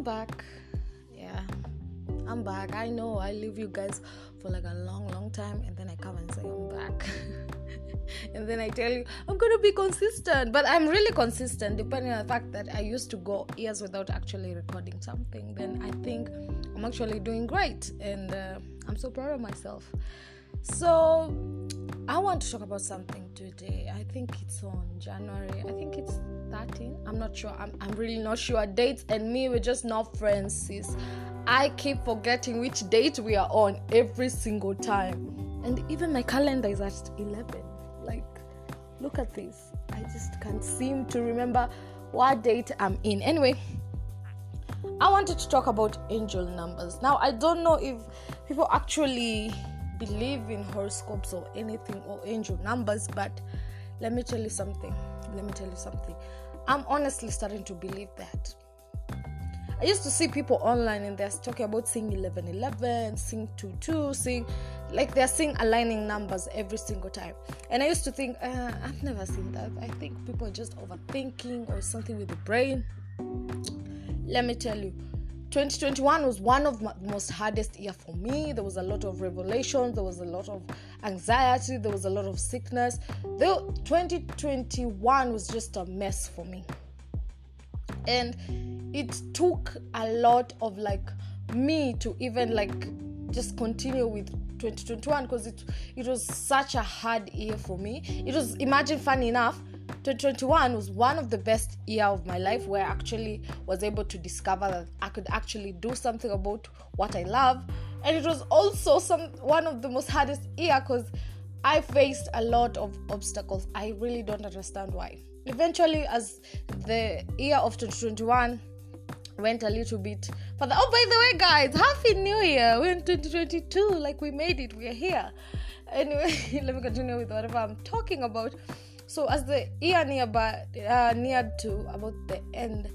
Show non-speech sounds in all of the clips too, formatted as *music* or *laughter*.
I'm back. Yeah, I'm back. I know I leave you guys for like a long, long time, and then I come and say I'm back. *laughs* and then I tell you I'm gonna be consistent, but I'm really consistent depending on the fact that I used to go years without actually recording something. Then I think I'm actually doing great, and uh, I'm so proud of myself. So I want to talk about something today. I think it's on January. I think it's 13. I'm not sure. I'm, I'm really not sure. Dates and me, we're just not friends, sis. I keep forgetting which date we are on every single time. And even my calendar is at 11. Like, look at this. I just can't seem to remember what date I'm in. Anyway, I wanted to talk about angel numbers. Now, I don't know if people actually believe in horoscopes or anything or angel numbers, but let me tell you something. Let me tell you something. I'm honestly starting to believe that. I used to see people online and they're talking about seeing 1111, seeing 22, seeing like they're seeing aligning numbers every single time. And I used to think, uh, I've never seen that. I think people are just overthinking or something with the brain. Let me tell you, 2021 was one of the most hardest year for me. There was a lot of revelations there was a lot of anxiety there was a lot of sickness. Though 2021 was just a mess for me. And it took a lot of like me to even like just continue with 2021 because it it was such a hard year for me. It was imagine funny enough 2021 was one of the best year of my life where I actually was able to discover that I could actually do something about what I love. And it was also some one of the most hardest year because I faced a lot of obstacles. I really don't understand why. Eventually as the year of 2021 went a little bit further. Oh by the way guys happy new year! We're in 2022 like we made it. We're here. Anyway *laughs* let me continue with whatever I'm talking about so as the year nearby uh, neared to about the end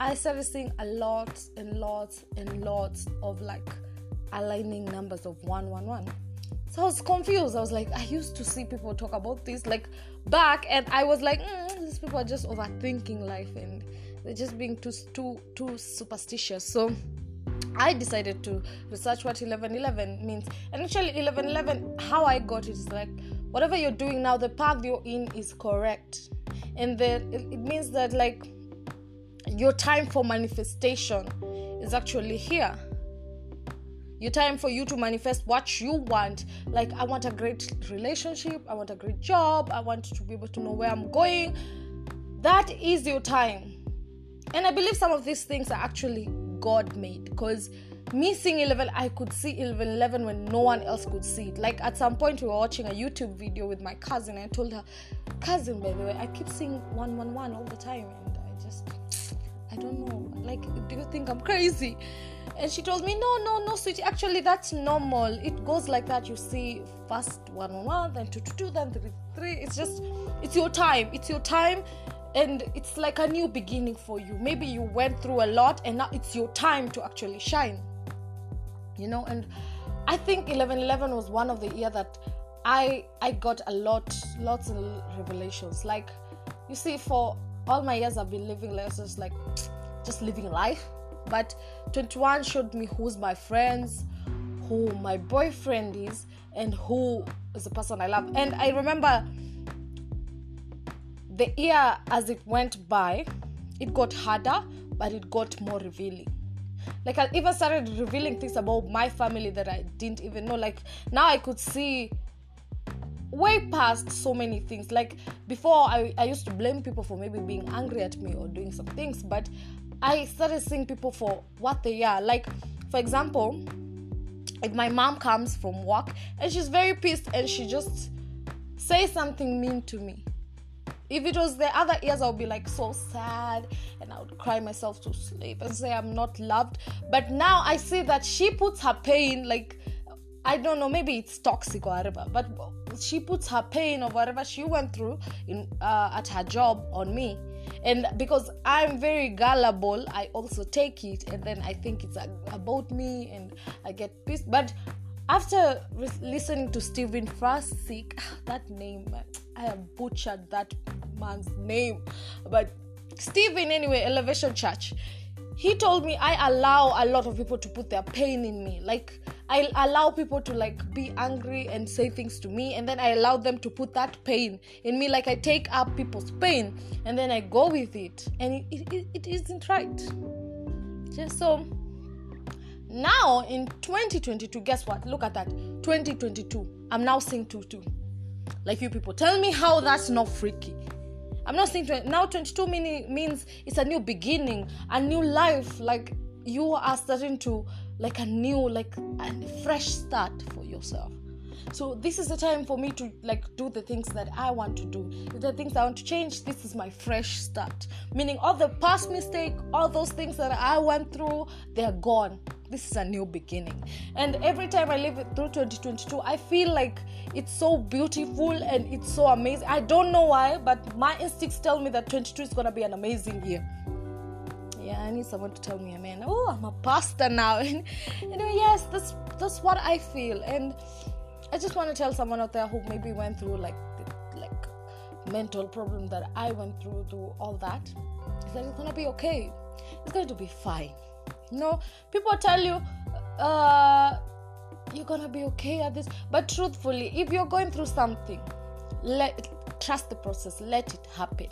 i started seeing a lot and lots and lots of like aligning numbers of 111 so i was confused. I was like i used to see people talk about this like back and i was like mm, these people are just overthinking life and they're just being too too too superstitious. So I decided to research what 1111 means. And actually, 1111, how I got it is like whatever you're doing now, the path you're in is correct. And then it, means that, like, your time for manifestation is actually here. Your time for you to manifest what you want. Like, I want a great relationship, I want a great job, I want to be able to know where I'm going. That is your time. And I believe some of these things are actually God made because me seeing 11 i could see 11 11 when no one else could see it. Like at some point we were watching a youtube video with my cousin and i told her cousin by the way i keep seeing 111 all the time and i just i don't know. Like do you think i'm crazy? And she told me no no no sweetie. Actually that's normal. It goes like that. You see first 111 then 222 then 33 it's just it's your time. It's your time and it's like a new beginning for you. Maybe you went through a lot and now it's your time to actually shine you know? And i think 1111 was one of the year that i i got a lot lots of revelations. Like you see for all my years i've been living lessons like just living life. But 21 showed me who's my friends who my boyfriend is and who is the person i love. And i remember the year as it went by it got harder but it got more revealing like i even started revealing things about my family that i didn't even know. Like now i could see way past so many things. Like before I, I used to blame people for maybe being angry at me or doing some things but i started seeing people for what they are. Like for example if my mom comes from work and she's very pissed and she just says something mean to me if it was the other years, I would be like so sad and I would cry myself to sleep and say I'm not loved. But now I see that she puts her pain, like, I don't know, maybe it's toxic or whatever, but she puts her pain or whatever she went through in uh, at her job on me. And because I'm very gullible, I also take it and then I think it's about me and I get pissed. But after re- listening to Stephen Furtick, *laughs* that name, I have butchered that man's name, but Stephen, anyway, Elevation Church, he told me I allow a lot of people to put their pain in me. Like I allow people to like be angry and say things to me, and then I allow them to put that pain in me. Like I take up people's pain and then I go with it, and it, it, it isn't right. Just so now in 2022, guess what? Look at that. 2022. I'm now seeing 2 2. Like you people, tell me how that's not freaky. I'm not saying 20, now 22 meaning, means it's a new beginning, a new life. Like you are starting to like a new like a fresh start for yourself so this is the time for me to like do the things that i want to do. The things i want to change this is my fresh start. Meaning all the past mistake all those things that i went through they're gone. This is a new beginning. And every time i live through 2022 i feel like it's so beautiful and it's so amazing. I don't know why but my instincts tell me that 22 is going to be an amazing year. Yeah i need someone to tell me amen oh i'm a pastor now. *laughs* And you yes that's that's what i feel. And i just want to tell someone out there who maybe went through like the, like mental problem that i went through through all that. Is that it's gonna be okay. It's going to be fine. You know people tell you uh you're gonna be okay at this but truthfully if you're going through something let trust the process. Let it happen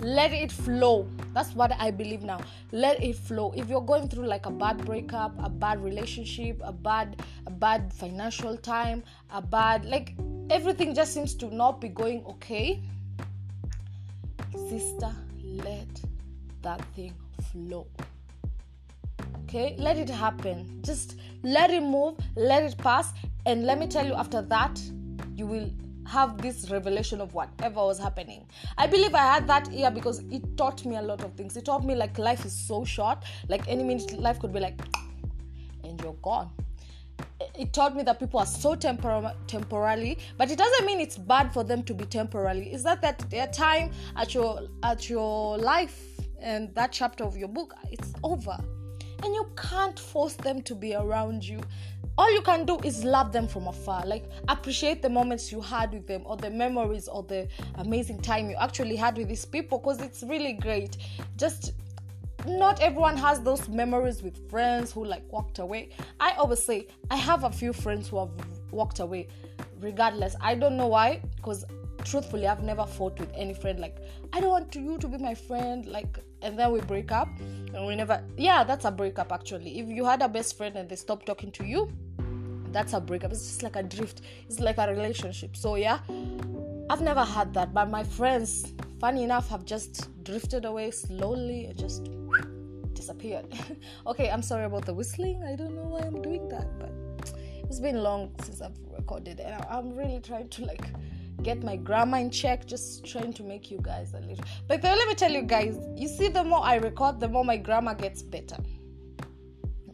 let it flow. That's what i believe now. Let it flow. If you're going through like a bad breakup a bad relationship a bad a bad financial time a bad like everything just seems to not be going okay sister let that thing flow. Okay? Let it happen. Just let it move let it pass and let me tell you after that you will have this revelation of whatever was happening. I believe I had that year because it taught me a lot of things. It taught me like life is so short, like any minute life could be like, and you're gone. It taught me that people are so tempor- temporarily, but it doesn't mean it's bad for them to be temporarily. Is that that their time at your at your life and that chapter of your book it's over, and you can't force them to be around you. All you can do is love them from afar like appreciate the moments you had with them or the memories or the amazing time you actually had with these people because it's really great. Just not everyone has those memories with friends who like walked away. I always say i have a few friends who have walked away regardless. I don't know why because truthfully i've never fought with any friend like i don't want you to be my friend like and then we break up and we never yeah that's a breakup actually. If you had a best friend and they stop talking to you that's a breakup. It's just like a drift. It's like a relationship. So yeah i've never had that but my friends funny enough have just drifted away slowly and just disappeared. *laughs* Okay i'm sorry about the whistling. I don't know why i'm doing that but it's been long since i've recorded and i'm really trying to like get my grammar in check, just trying to make you guys a little. But let me tell you guys, you see, the more I record, the more my grammar gets better.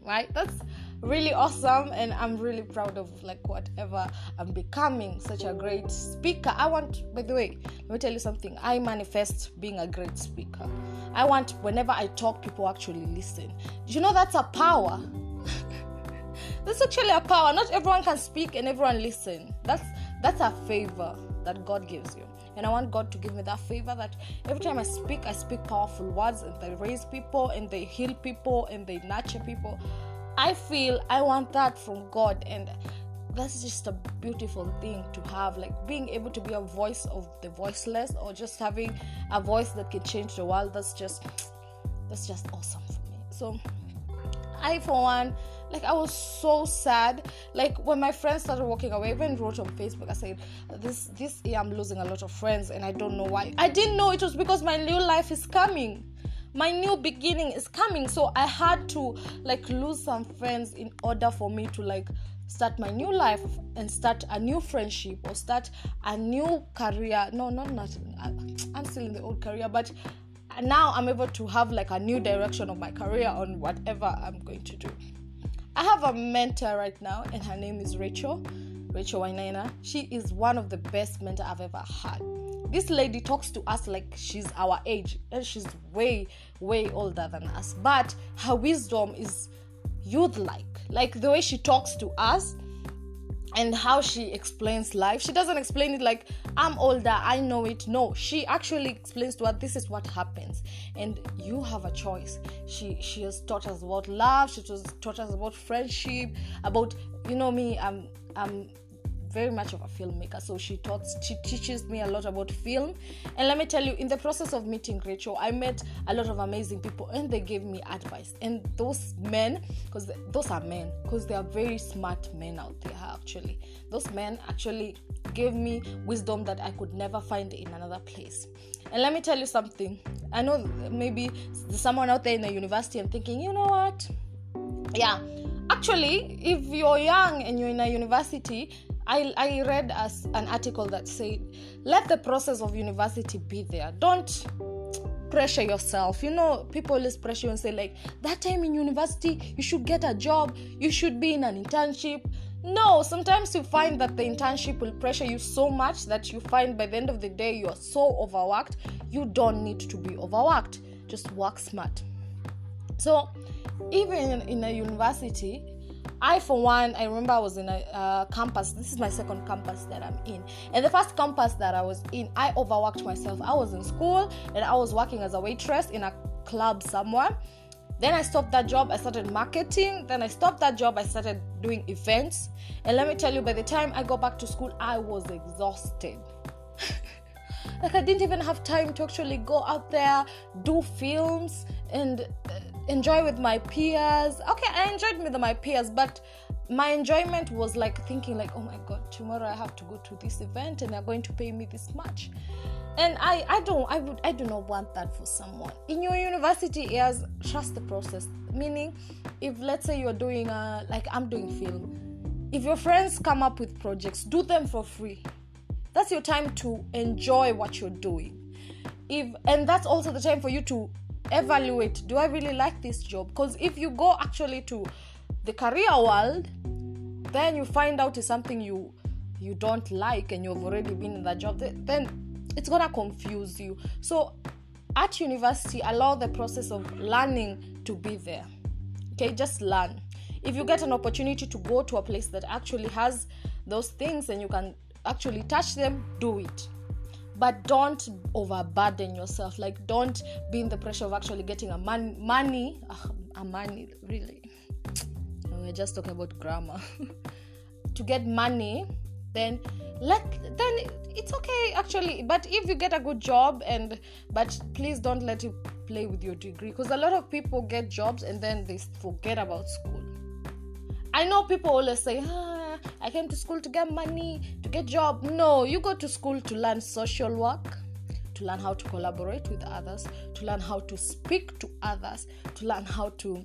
Right? That's really awesome, and I'm really proud of like whatever I'm becoming. Such a great speaker. I want, by the way, let me tell you something. I manifest being a great speaker. I want whenever I talk, people actually listen. Do you know that's a power? *laughs* that's actually a power. Not everyone can speak and everyone listen. That's that's a favor that God gives you. And I want God to give me that favor that every time I speak, I speak powerful words and they raise people and they heal people and they nurture people. I feel I want that from God and that's just a beautiful thing to have like being able to be a voice of the voiceless or just having a voice that can change the world that's just that's just awesome for me so i for one like I was so sad. Like when my friends started walking away, I even wrote on Facebook. I said, "This this year I'm losing a lot of friends, and I don't know why. I didn't know it was because my new life is coming." my new beginning is coming so i had to like lose some friends in order for me to like start my new life and start a new friendship or start a new career no not not i'm still in the old career but now i'm able to have like a new direction of my career on whatever i'm going to do I have a mentor right now, and her name is Rachel. Rachel Wainaina. She is one of the best mentor I've ever had. This lady talks to us like she's our age, and she's way, way older than us. But her wisdom is youth like. Like the way she talks to us, and how she explains life. She doesn't explain it like I'm older, I know it. No, she actually explains to her this is what happens, and you have a choice. She she has taught us about love. She has taught us about friendship, about you know me. I'm I'm very much of a filmmaker. So she taught she teaches me a lot about film. And let me tell you in the process of meeting rachel i met a lot of amazing people and they gave me advice. And those men because those are men because they are very smart men out there actually. Those men actually gave me wisdom that i could never find in another place. And let me tell you something. I know maybe someone out there in the university and thinking you know what? Yeah actually if you're young and you're in a university I, I read as an article that said, let the process of university be there. Don't pressure yourself. You know, people always pressure you and say, like, that time in university, you should get a job, you should be in an internship. No, sometimes you find that the internship will pressure you so much that you find by the end of the day you are so overworked. You don't need to be overworked. Just work smart. So, even in a university, I, for one, I remember I was in a uh, campus. This is my second campus that I'm in. And the first campus that I was in, I overworked myself. I was in school and I was working as a waitress in a club somewhere. Then I stopped that job. I started marketing. Then I stopped that job. I started doing events. And let me tell you, by the time I got back to school, I was exhausted. *laughs* like I didn't even have time to actually go out there, do films, and uh, enjoy with my peers. Okay, I enjoyed with my peers, but my enjoyment was like thinking like, oh my god, tomorrow I have to go to this event and they're going to pay me this much. And I, I don't I would I do not want that for someone. In your university years, trust the process. Meaning if let's say you're doing a like I'm doing film, if your friends come up with projects, do them for free. That's your time to enjoy what you're doing. If and that's also the time for you to evaluate do i really like this job? Because if you go actually to the career world then you find out it's something you you don't like and you've already been in that job then it's gonna confuse you. So at university allow the process of learning to be there. Okay just learn. If you get an opportunity to go to a place that actually has those things and you can actually touch them do it but don't overburden yourself. Like don't be in the pressure of actually getting a man- money. *laughs* A money really? We're just talking about grammar. *laughs* To get money then let then it's okay actually. But if you get a good job and but please don't let it play with your degree. Because a lot of people get jobs and then they forget about school. I know people always say ah, I came to school to get money, to get job. No, you go to school to learn social work, to learn how to collaborate with others, to learn how to speak to others, to learn how to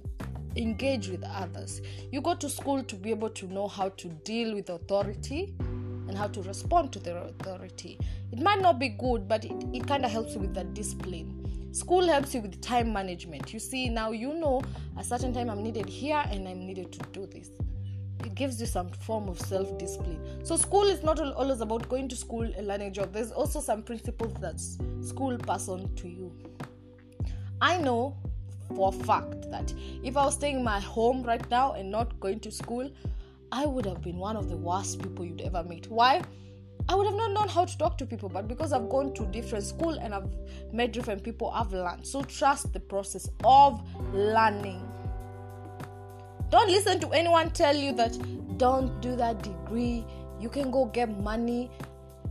engage with others. You go to school to be able to know how to deal with authority and how to respond to the authority. It might not be good, but it, it kind of helps you with that discipline. School helps you with time management. You see, now you know a certain time I'm needed here and I'm needed to do this it gives you some form of self discipline. So, school is not always about going to school and learning a job, there's also some principles that school pass on to you. I know for a fact that if I was staying in my home right now and not going to school, I would have been one of the worst people you'd ever meet. Why? I would have not known how to talk to people, but because I've gone to different school and I've met different people, I've learned. So trust the process of learning. Don't listen to anyone tell you that don't do that degree. You can go get money.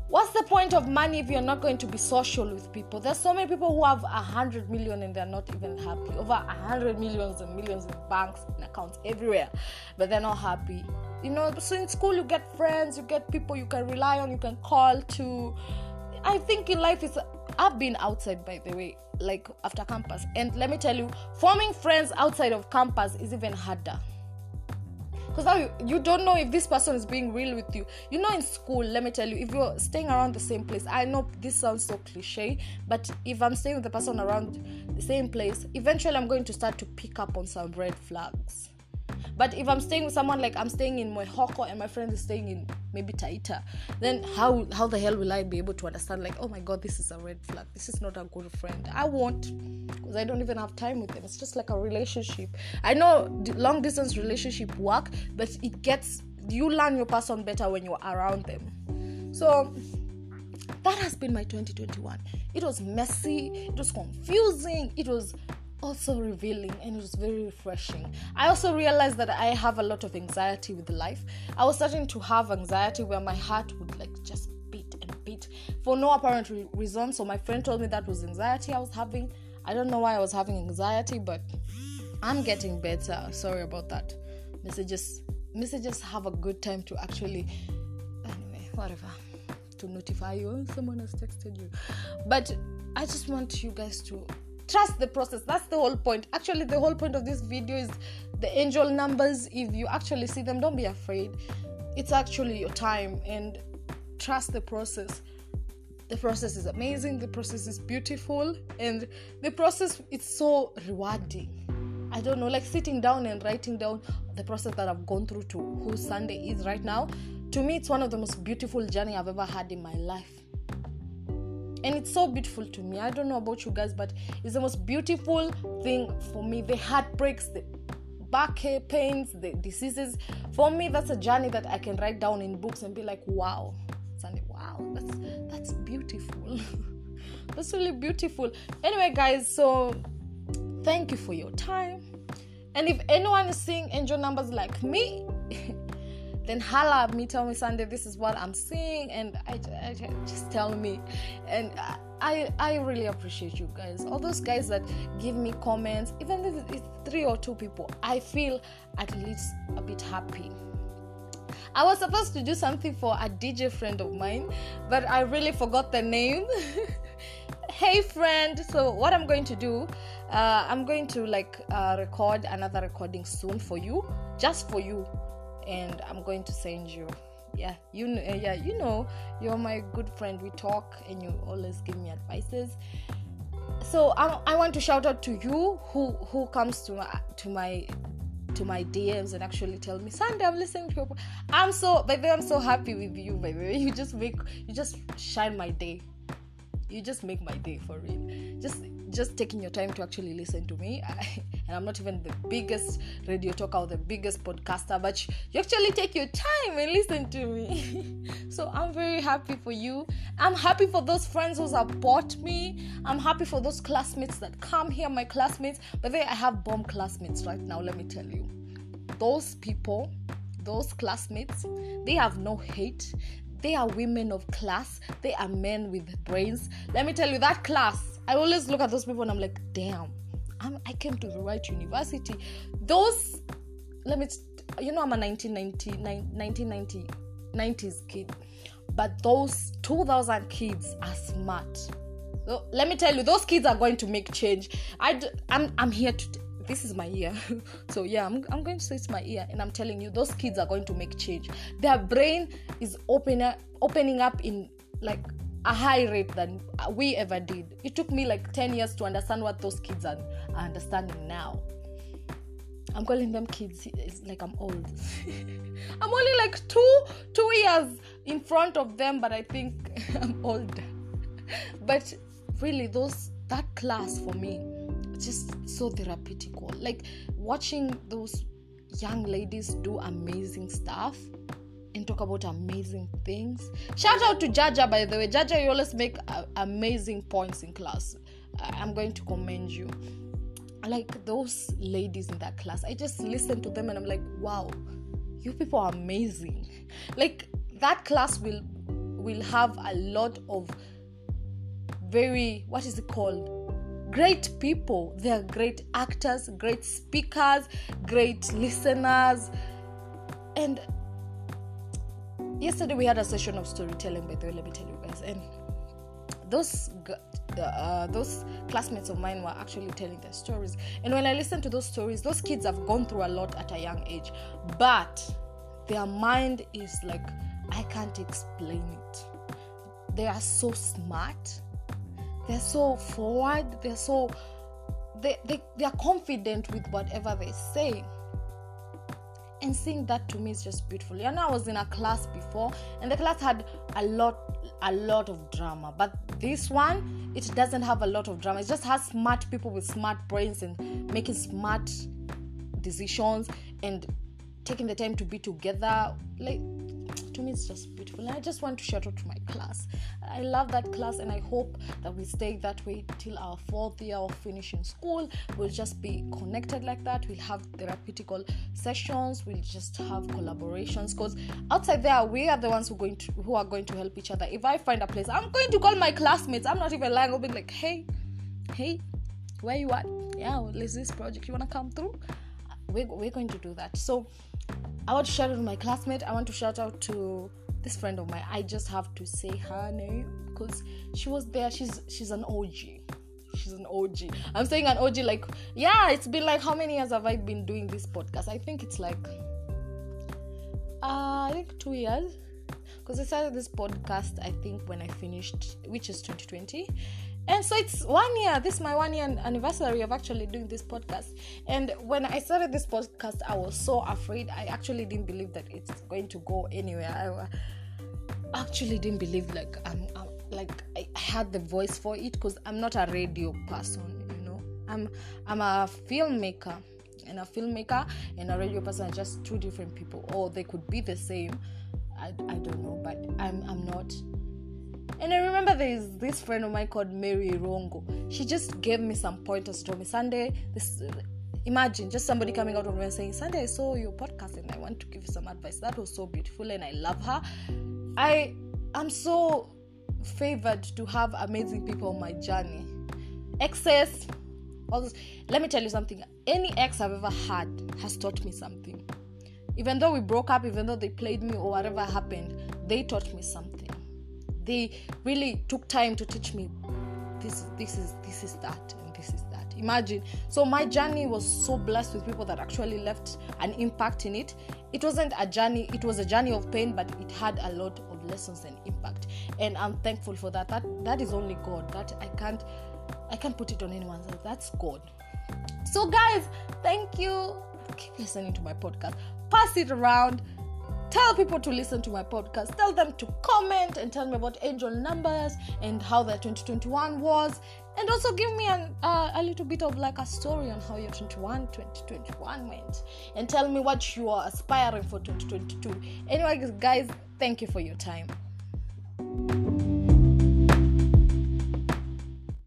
What's the point of money if you're not going to be social with people? There's so many people who have a hundred million and they're not even happy. Over a hundred millions and millions in banks and accounts everywhere, but they're not happy. You know, so in school you get friends, you get people you can rely on, you can call to. I think in life is I've been outside by the way, like after campus. And let me tell you, forming friends outside of campus is even harder because now you, you don't know if this person is being real with you you know in school let me tell you if you're staying around the same place i know this sounds so cliche but if i'm staying with the person around the same place eventually i'm going to start to pick up on some red flags but if I'm staying with someone like I'm staying in Mwihoko and my friend is staying in maybe Taita, then how how the hell will I be able to understand like, oh my god, this is a red flag. This is not a good friend. I won't because I don't even have time with them. It's just like a relationship. I know long distance relationship work, but it gets you learn your person better when you're around them so that has been my 2021 it was messy it was confusing it was also revealing and it was very refreshing. I also realized that I have a lot of anxiety with life. I was starting to have anxiety where my heart would like just beat and beat for no apparent re- reason. So my friend told me that was anxiety I was having. I don't know why I was having anxiety, but I'm getting better. Sorry about that. Messages messages have a good time to actually anyway, whatever. To notify you someone has texted you. But I just want you guys to trust the process that's the whole point actually the whole point of this video is the angel numbers if you actually see them don't be afraid it's actually your time and trust the process the process is amazing the process is beautiful and the process is so rewarding i don't know like sitting down and writing down the process that i've gone through to who sunday is right now to me it's one of the most beautiful journey i've ever had in my life and it's so beautiful to me. I don't know about you guys, but it's the most beautiful thing for me. The heartbreaks, the back pains, the diseases. For me, that's a journey that I can write down in books and be like, wow, Sunday, wow, that's that's beautiful. *laughs* that's really beautiful. Anyway, guys, so thank you for your time. And if anyone is seeing angel numbers like me, *laughs* then holla at me, tell me Sunday, this is what I'm seeing, and I, I just tell me. And I, I really appreciate you guys. All those guys that give me comments, even if it's three or two people, I feel at least a bit happy. I was supposed to do something for a DJ friend of mine, but I really forgot the name. *laughs* hey friend, so what I'm going to do, uh, I'm going to like uh, record another recording soon for you, just for you and I'm going to send you. Yeah, you know, yeah, you know, you're my good friend. We talk, and you always give me advices. So I, I want to shout out to you who who comes to my, to my to my DMs and actually tell me, Sunday, I'm listening to your. I'm so, by the way, I'm so happy with you. By the way, you just make you just shine my day. You just make my day for real. Just just taking your time to actually listen to me. *laughs* I, and I'm not even the biggest radio talker or the biggest podcaster, but you actually take your time and listen to me. *laughs* so I'm very happy for you. I'm happy for those friends who support me. I'm happy for those classmates that come here, my classmates. But then I have bomb classmates right now, let me tell you. Those people, those classmates, they have no hate they are women of class they are men with brains let me tell you that class i always look at those people and i'm like damn I'm, i came to the right university. Those let me you know i'm a 1990 1990 90s kid. But those 2000 kids are smart. So let me tell you those kids are going to make change. I, I'm, I'm here to this is my year. *laughs* So yeah I'm, I'm going to say it's my year. And i'm telling you those kids are going to make change. Their brain is open, opening up in like a high rate than we ever did. It took me like 10 years to understand what those kids are, are understanding now. I'm calling them kids. It's like I'm old. *laughs* I'm only like two two years in front of them, but I think *laughs* I'm old. *laughs* But really, those that class for me, just so therapeutic. Like watching those young ladies do amazing stuff and talk about amazing things. Shout out to Jaja, by the way. Jaja, you always make uh, amazing points in class. I'm going to commend you. Like those ladies in that class, I just listen to them and I'm like, wow, you people are amazing. Like that class will will have a lot of very what is it called? Great people. They are great actors, great speakers, great listeners, and yesterday we had a session of storytelling by the way let me tell you guys and those uh, those classmates of mine were actually telling their stories. And when i listen to those stories those kids have gone through a lot at a young age but their mind is like i can't explain it. They are so smart. They're so forward. They're so they, they, they are confident with whatever they say and seeing that to me is just beautiful. You know i was in a class before and the class had a lot a lot of drama. But this one it doesn't have a lot of drama. It just has smart people with smart brains and making smart decisions and taking the time to be together. Like to me it's just beautiful. And i just want to shout out to my class. I love that class and i hope that we stay that way till our fourth year of finishing school. We'll just be connected like that. We'll have therapeutical sessions. We'll just have collaborations because outside there we are the ones who are going to who are going to help each other. If i find a place i'm going to call my classmates. I'm not even lying. I'll be like hey hey where you at? Yeah well, there's this project you want to come through? We're, we're going to do that. So I want to shout out to my classmate. I want to shout out to this friend of mine. I just have to say her name because she was there. She's she's an OG. She's an OG. I'm saying an OG like yeah. It's been like how many years have I been doing this podcast? I think it's like uh, I think two years because I started this podcast. I think when I finished, which is 2020, and so it's one year this is my one year anniversary of actually doing this podcast. And when i started this podcast i was so afraid. I actually didn't believe that it's going to go anywhere. I actually didn't believe like i'm, I'm like i had the voice for it because i'm not a radio person you know. I'm i'm a filmmaker and a filmmaker and a radio person are just two different people or they could be the same. I, I don't know but i'm i'm not and I remember there's this friend of mine called Mary Rongo. She just gave me some pointers. to me Sunday, this imagine just somebody coming out of me and saying, Sunday, I saw your podcast and I want to give you some advice. That was so beautiful and I love her. I am so favored to have amazing people on my journey. Excess. Also, let me tell you something. Any ex I've ever had has taught me something. Even though we broke up, even though they played me or whatever happened, they taught me something they really took time to teach me this this is this is that and this is that. Imagine. So my journey was so blessed with people that actually left an impact in it. It wasn't a journey it was a journey of pain but it had a lot of lessons and impact. And i'm thankful for that. That that is only god. That i can't i can't put it on anyone's else that's god. So guys thank you. Keep listening to my podcast. Pass it around tell people to listen to my podcast. Tell them to comment and tell me about angel numbers and how their 2021 was. And also give me an, uh, a little bit of like a story on how your 21 2021 went. And tell me what you are aspiring for 2022 anyway guys thank you for your time